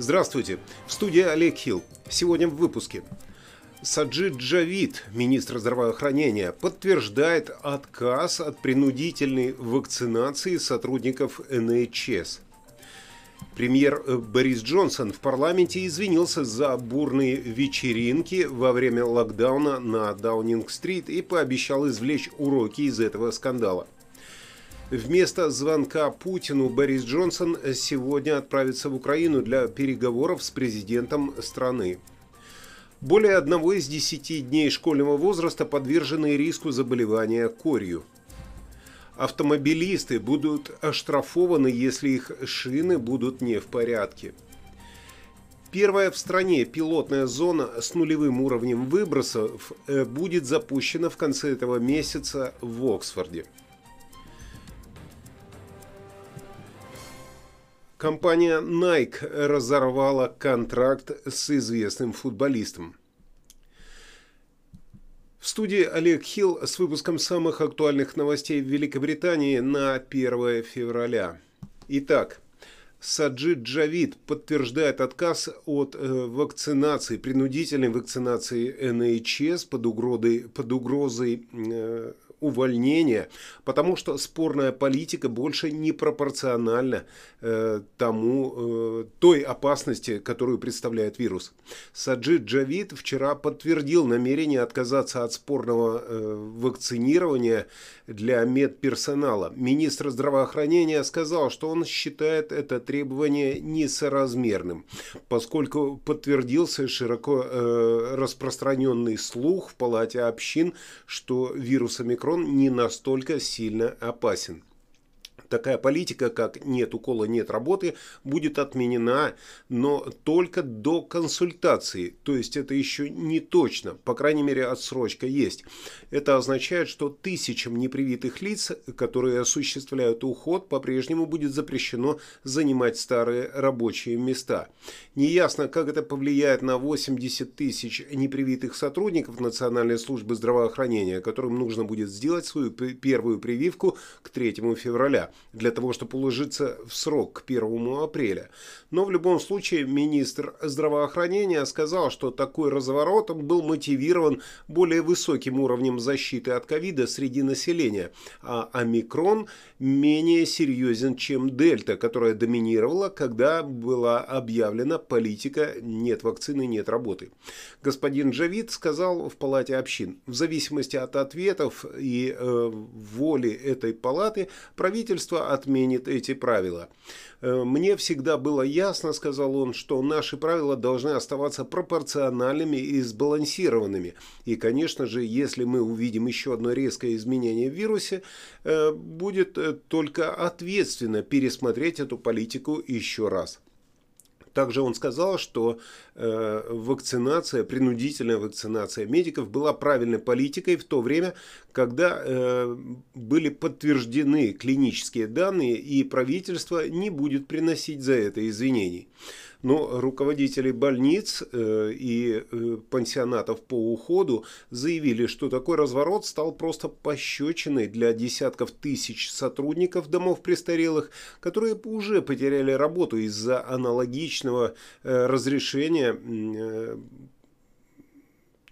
Здравствуйте. В студии Олег Хилл. Сегодня в выпуске. Саджид Джавид, министр здравоохранения, подтверждает отказ от принудительной вакцинации сотрудников НХС. Премьер Борис Джонсон в парламенте извинился за бурные вечеринки во время локдауна на Даунинг-стрит и пообещал извлечь уроки из этого скандала – Вместо звонка Путину Борис Джонсон сегодня отправится в Украину для переговоров с президентом страны. Более одного из десяти дней школьного возраста подвержены риску заболевания корью. Автомобилисты будут оштрафованы, если их шины будут не в порядке. Первая в стране пилотная зона с нулевым уровнем выбросов э, будет запущена в конце этого месяца в Оксфорде. Компания Nike разорвала контракт с известным футболистом. В студии Олег Хилл с выпуском самых актуальных новостей в Великобритании на 1 февраля. Итак, Саджид Джавид подтверждает отказ от э, вакцинации, принудительной вакцинации НХС под угрозой, под угрозой э, увольнения, потому что спорная политика больше не пропорциональна э, тому, э, той опасности, которую представляет вирус. Саджид Джавид вчера подтвердил намерение отказаться от спорного э, вакцинирования для медперсонала. Министр здравоохранения сказал, что он считает это требование несоразмерным, поскольку подтвердился широко э, распространенный слух в палате общин, что вирус омикрон омикрон не настолько сильно опасен. Такая политика, как «нет укола, нет работы», будет отменена, но только до консультации. То есть это еще не точно, по крайней мере отсрочка есть. Это означает, что тысячам непривитых лиц, которые осуществляют уход, по-прежнему будет запрещено занимать старые рабочие места. Неясно, как это повлияет на 80 тысяч непривитых сотрудников Национальной службы здравоохранения, которым нужно будет сделать свою первую прививку к 3 февраля для того, чтобы уложиться в срок к 1 апреля. Но в любом случае министр здравоохранения сказал, что такой разворот был мотивирован более высоким уровнем защиты от ковида среди населения, а омикрон менее серьезен, чем дельта, которая доминировала, когда была объявлена политика «нет вакцины, нет работы». Господин Джавид сказал в Палате общин, в зависимости от ответов и э, воли этой палаты правительство отменит эти правила. Э, мне всегда было ясно, сказал он, что наши правила должны оставаться пропорциональными и сбалансированными. И, конечно же, если мы увидим еще одно резкое изменение в вирусе, э, будет э, только ответственно пересмотреть эту политику еще раз. Также он сказал, что э, вакцинация, принудительная вакцинация медиков была правильной политикой в то время, когда э, были подтверждены клинические данные, и правительство не будет приносить за это извинений. Но руководители больниц э, и э, пансионатов по уходу заявили, что такой разворот стал просто пощечиной для десятков тысяч сотрудников домов престарелых, которые уже потеряли работу из-за аналогичного э, разрешения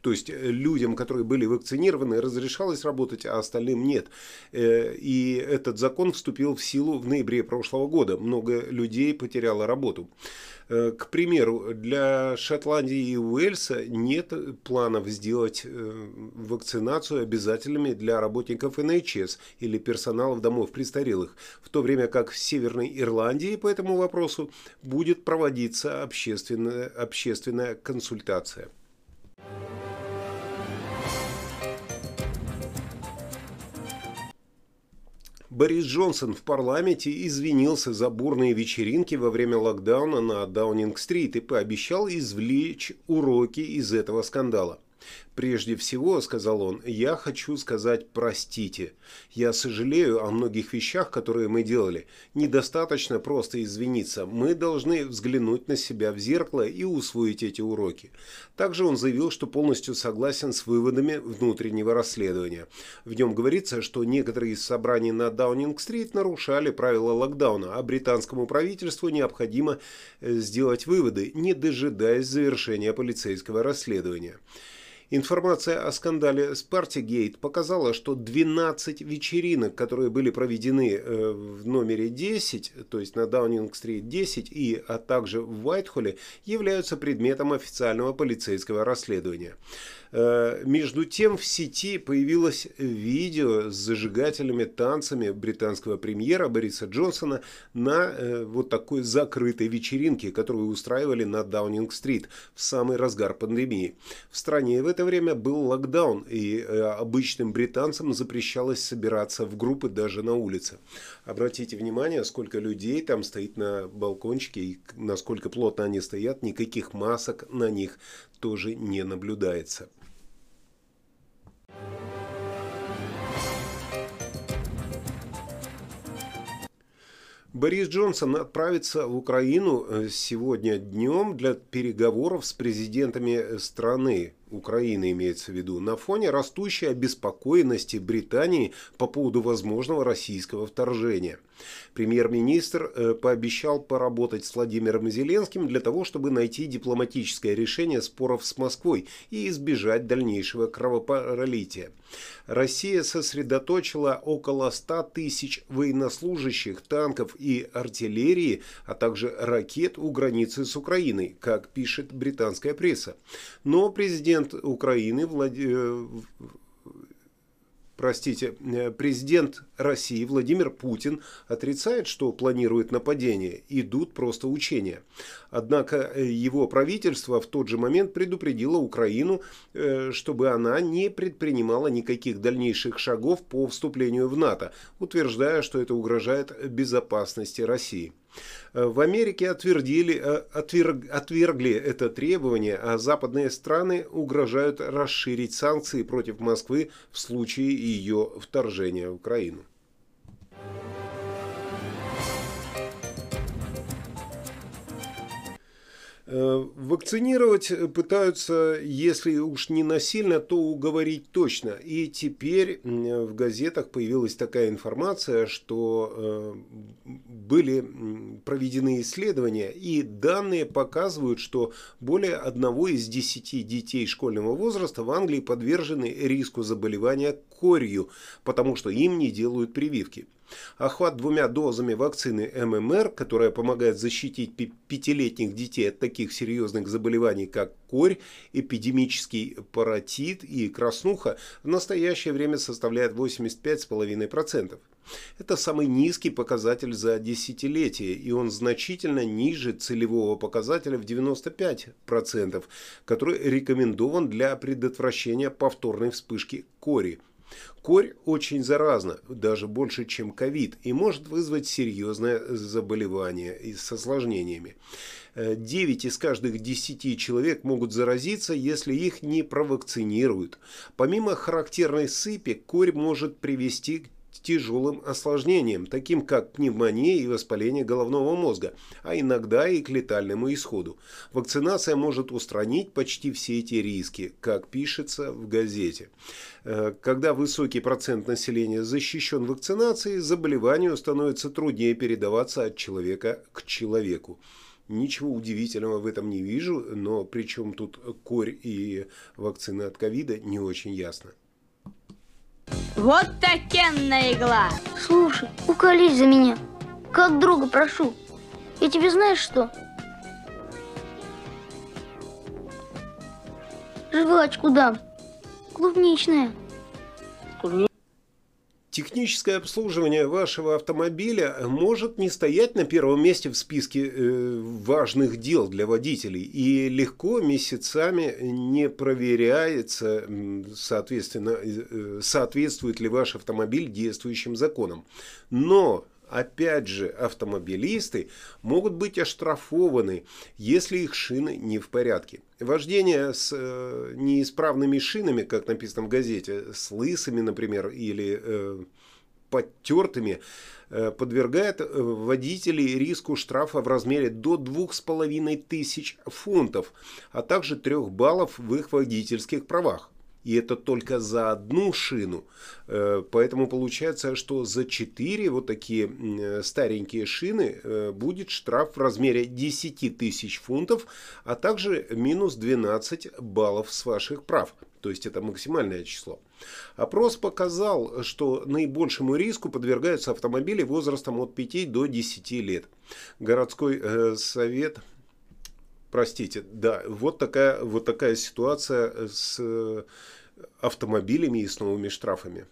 то есть людям, которые были вакцинированы, разрешалось работать, а остальным нет. И этот закон вступил в силу в ноябре прошлого года. Много людей потеряло работу. Э, к примеру, для Шотландии и Уэльса нет планов сделать э, вакцинацию обязательными для работников НХС или персоналов домов престарелых, в то время как в Северной Ирландии по этому вопросу будет проводиться общественная, общественная консультация. Борис Джонсон в парламенте извинился за бурные вечеринки во время локдауна на Даунинг-стрит и пообещал извлечь уроки из этого скандала. Прежде всего, сказал он, я хочу сказать простите. Я сожалею о многих вещах, которые мы делали. Недостаточно просто извиниться. Мы должны взглянуть на себя в зеркало и усвоить эти уроки. Также он заявил, что полностью согласен с выводами внутреннего расследования. В нем говорится, что некоторые из собраний на Даунинг-стрит нарушали правила локдауна, а британскому правительству необходимо э, сделать выводы, не дожидаясь завершения полицейского расследования. Информация о скандале с Партигейт показала, что 12 вечеринок, которые были проведены э, в номере 10, то есть на Даунинг-стрит 10, и, а также в Уайтхолле, являются предметом официального полицейского расследования. Э, между тем в сети появилось видео с зажигательными танцами британского премьера Бориса Джонсона на э, вот такой закрытой вечеринке, которую устраивали на Даунинг-стрит в самый разгар пандемии. В стране в это время был локдаун, и э, обычным британцам запрещалось собираться в группы даже на улице. Обратите внимание, сколько людей там стоит на балкончике и насколько плотно они стоят, никаких масок на них тоже не наблюдается. Борис Джонсон отправится в Украину э, сегодня днем для переговоров с президентами страны. Украины имеется в виду, на фоне растущей обеспокоенности Британии по поводу возможного российского вторжения. Премьер-министр э, пообещал поработать с Владимиром Зеленским для того, чтобы найти дипломатическое решение споров с Москвой и избежать дальнейшего кровопролития. Россия сосредоточила около 100 тысяч военнослужащих, танков и артиллерии, а также ракет у границы с Украиной, как пишет британская пресса. Но президент президент Украины, Влад... Э, простите, э, президент России Владимир Путин отрицает, что планирует нападение, идут просто учения. Однако э, его правительство в тот же момент предупредило Украину, чтобы она не предпринимала никаких дальнейших шагов по вступлению в НАТО, утверждая, что это угрожает безопасности России. Э, в Америке отвердили, э, отверг, отвергли это требование, а западные страны угрожают расширить санкции против Москвы в случае ее вторжения в Украину. Вакцинировать пытаются, если уж не насильно, то уговорить точно. И теперь в газетах появилась такая информация, что э, были проведены исследования, и данные показывают, что более одного из десяти детей школьного возраста в Англии подвержены риску заболевания корью, потому что им не делают прививки. Охват двумя дозами вакцины ММР, которая помогает защитить пятилетних детей от таких серьезных заболеваний, как корь, эпидемический паротит и краснуха, в настоящее время составляет 85,5%. Это самый низкий показатель за десятилетие, и он значительно ниже целевого показателя в 95%, который рекомендован для предотвращения повторной вспышки кори. Корь очень заразна, даже больше, чем ковид, и может вызвать серьезное заболевание с осложнениями. 9 из каждых 10 человек могут заразиться, если их не провакцинируют. Помимо характерной сыпи, корь может привести к тяжелым осложнениям, таким как пневмония и воспаление головного мозга, а иногда и к летальному исходу. Вакцинация может устранить почти все эти риски, как пишется в газете. Э, когда высокий процент населения защищен вакцинацией, заболеванию становится труднее передаваться от человека к человеку. Ничего удивительного в этом не вижу, но причем тут корь и вакцина от ковида не очень ясно. Вот такенная игла. Слушай, уколись за меня. Как друга прошу. Я тебе знаешь что? Жвачку дам. Клубничная. Техническое обслуживание вашего автомобиля может не стоять на первом месте в списке э, важных дел для водителей и легко месяцами не проверяется, соответственно, э, соответствует ли ваш автомобиль действующим законам. Но Опять же, автомобилисты могут быть оштрафованы, если их шины не в порядке. Вождение с э, неисправными шинами, как написано в газете, с лысыми, например, или э, подтертыми, э, подвергает э, водителей риску штрафа в размере до 2500 фунтов, а также 3 баллов в их водительских правах. И это только за одну шину. Э, поэтому получается, что за 4 вот такие старенькие шины будет штраф в размере 10 тысяч фунтов, а также минус 12 баллов с ваших прав. То есть это максимальное число. Опрос показал, что наибольшему риску подвергаются автомобили возрастом от 5 до 10 лет. Городской э, совет Простите, да, вот такая, вот такая ситуация с э, автомобилями и с новыми штрафами.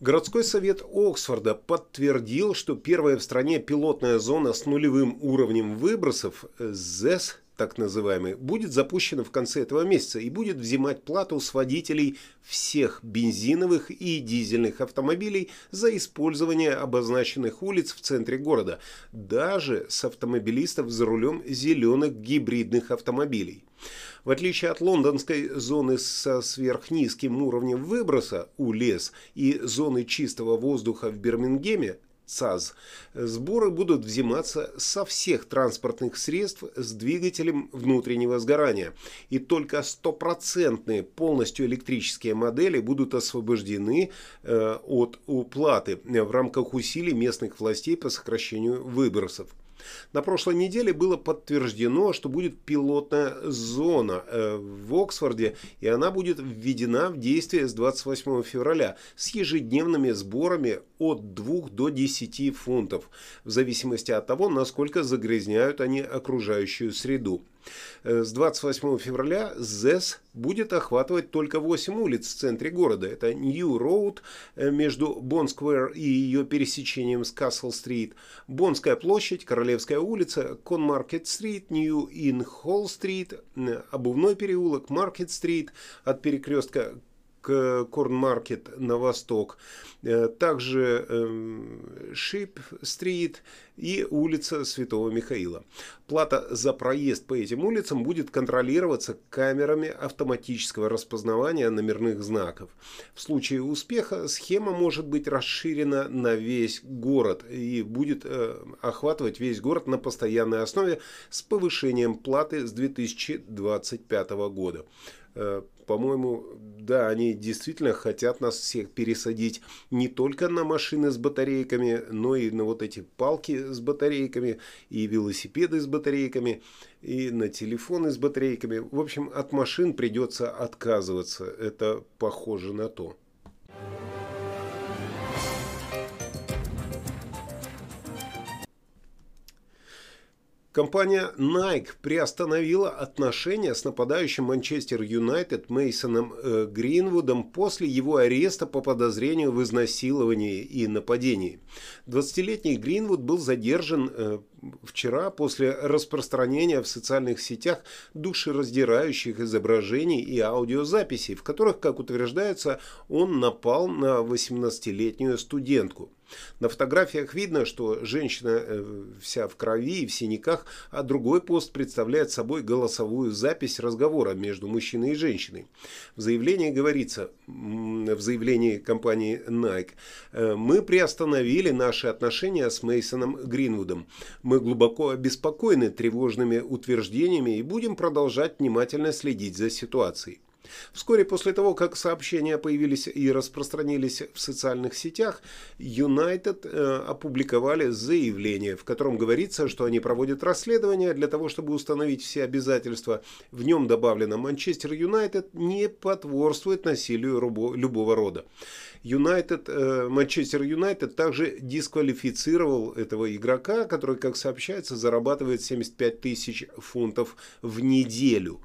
Городской совет Оксфорда подтвердил, что первая в стране пилотная зона с нулевым уровнем выбросов ЗЭС, так называемый, будет запущена в конце этого месяца и будет взимать плату с водителей всех бензиновых и дизельных автомобилей за использование обозначенных улиц в центре города, даже с автомобилистов за рулем зеленых гибридных автомобилей. В отличие от лондонской зоны со сверхнизким уровнем выброса УЛЕС и зоны чистого воздуха в Бирмингеме, ЦАЗ, сборы будут взиматься со всех транспортных средств с двигателем внутреннего сгорания. И только стопроцентные полностью электрические модели будут освобождены э, от уплаты в рамках усилий местных властей по сокращению выбросов. На прошлой неделе было подтверждено, что будет пилотная зона э, в Оксфорде, и она будет введена в действие с 28 февраля с ежедневными сборами от 2 до 10 фунтов, в зависимости от того, насколько загрязняют они окружающую среду. Э, с 28 февраля ЗЭС будет охватывать только 8 улиц в центре города. Это Нью-Роуд э, между Бонсквер и ее пересечением с Касл-стрит, Бонская площадь, Королевская улица, Конмаркет-стрит, Нью-Ин-Холл-стрит, э, Обувной переулок, Маркет-стрит от перекрестка к Корнмаркет на восток, э, также эм, Шип-стрит и улица Святого Михаила. Плата за проезд по этим улицам будет контролироваться камерами автоматического распознавания номерных знаков. В случае успеха схема может быть расширена на весь город и будет э, охватывать весь город на постоянной основе с повышением платы с 2025 года. По-моему, да, они действительно хотят нас всех пересадить не только на машины с батарейками, но и на вот эти палки с батарейками, и велосипеды с батарейками, и на телефоны с батарейками. В общем, от машин придется отказываться. Это похоже на то. Компания Nike приостановила отношения с нападающим Манчестер Юнайтед Мейсоном э, Гринвудом после его ареста по подозрению в изнасиловании и нападении. 20-летний Гринвуд был задержан э, вчера после распространения в социальных сетях душераздирающих изображений и аудиозаписей, в которых, как утверждается, он напал на 18-летнюю студентку. На фотографиях видно, что женщина э, вся в крови и в синяках, а другой пост представляет собой голосовую запись разговора между мужчиной и женщиной. В заявлении говорится, в заявлении компании Nike, «Э, мы приостановили наши отношения с Мейсоном Гринвудом. Мы глубоко обеспокоены тревожными утверждениями и будем продолжать внимательно следить за ситуацией. Вскоре после того, как сообщения появились и распространились в социальных сетях, United э, опубликовали заявление, в котором говорится, что они проводят расследование для того, чтобы установить все обязательства. В нем добавлено «Манчестер Юнайтед не потворствует насилию любого рода». Юнайтед, э, Манчестер Юнайтед также дисквалифицировал этого игрока, который, как сообщается, зарабатывает 75 тысяч фунтов в неделю.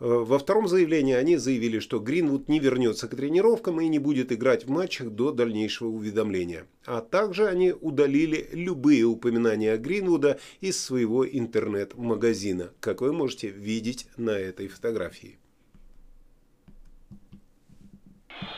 Э, во втором заявлении они заявили, что Гринвуд не вернется к тренировкам и не будет играть в матчах до дальнейшего уведомления. А также они удалили любые упоминания о Гринвуда из своего интернет-магазина, как вы можете видеть на этой фотографии.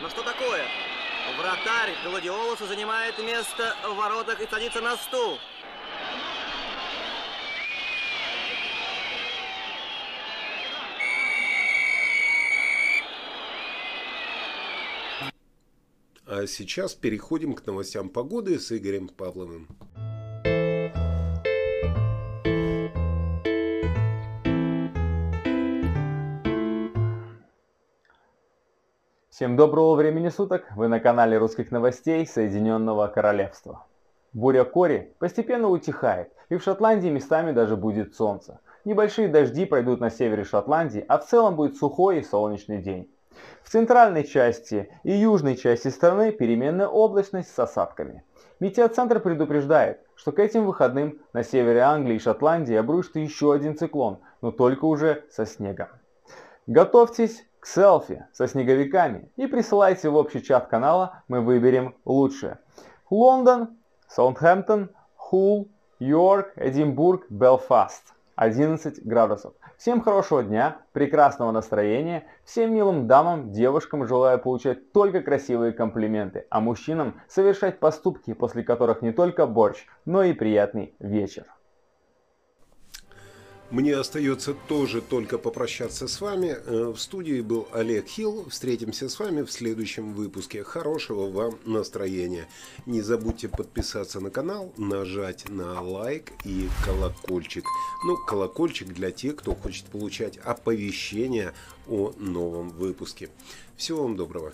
Ну что такое? Вратарь Гладиолуса занимает место в воротах и садится на стул. А сейчас переходим к новостям погоды с Игорем Павловым. Всем доброго времени суток! Вы на канале русских новостей Соединенного Королевства. Буря Кори постепенно утихает, и в Шотландии местами даже будет солнце. Небольшие дожди пройдут на севере Шотландии, а в целом будет сухой и солнечный день. В центральной части и южной части страны переменная облачность с осадками. Метеоцентр предупреждает, что к этим выходным на севере Англии и Шотландии обрушится еще один циклон, но только уже со снегом. Готовьтесь к селфи со снеговиками и присылайте в общий чат канала, мы выберем лучшее. Лондон, Саутгемптон, Хул, Йорк, Эдинбург, Белфаст. 11 градусов. Всем хорошего дня, прекрасного настроения, всем милым дамам, девушкам желаю получать только красивые комплименты, а мужчинам совершать поступки, после которых не только борщ, но и приятный вечер. Мне остается тоже только попрощаться с вами. Э, в студии был Олег Хилл. Встретимся с вами в следующем выпуске. Хорошего вам настроения. Не забудьте подписаться на канал, нажать на лайк и колокольчик. Ну, колокольчик для тех, кто хочет получать оповещения о новом выпуске. Всего вам доброго.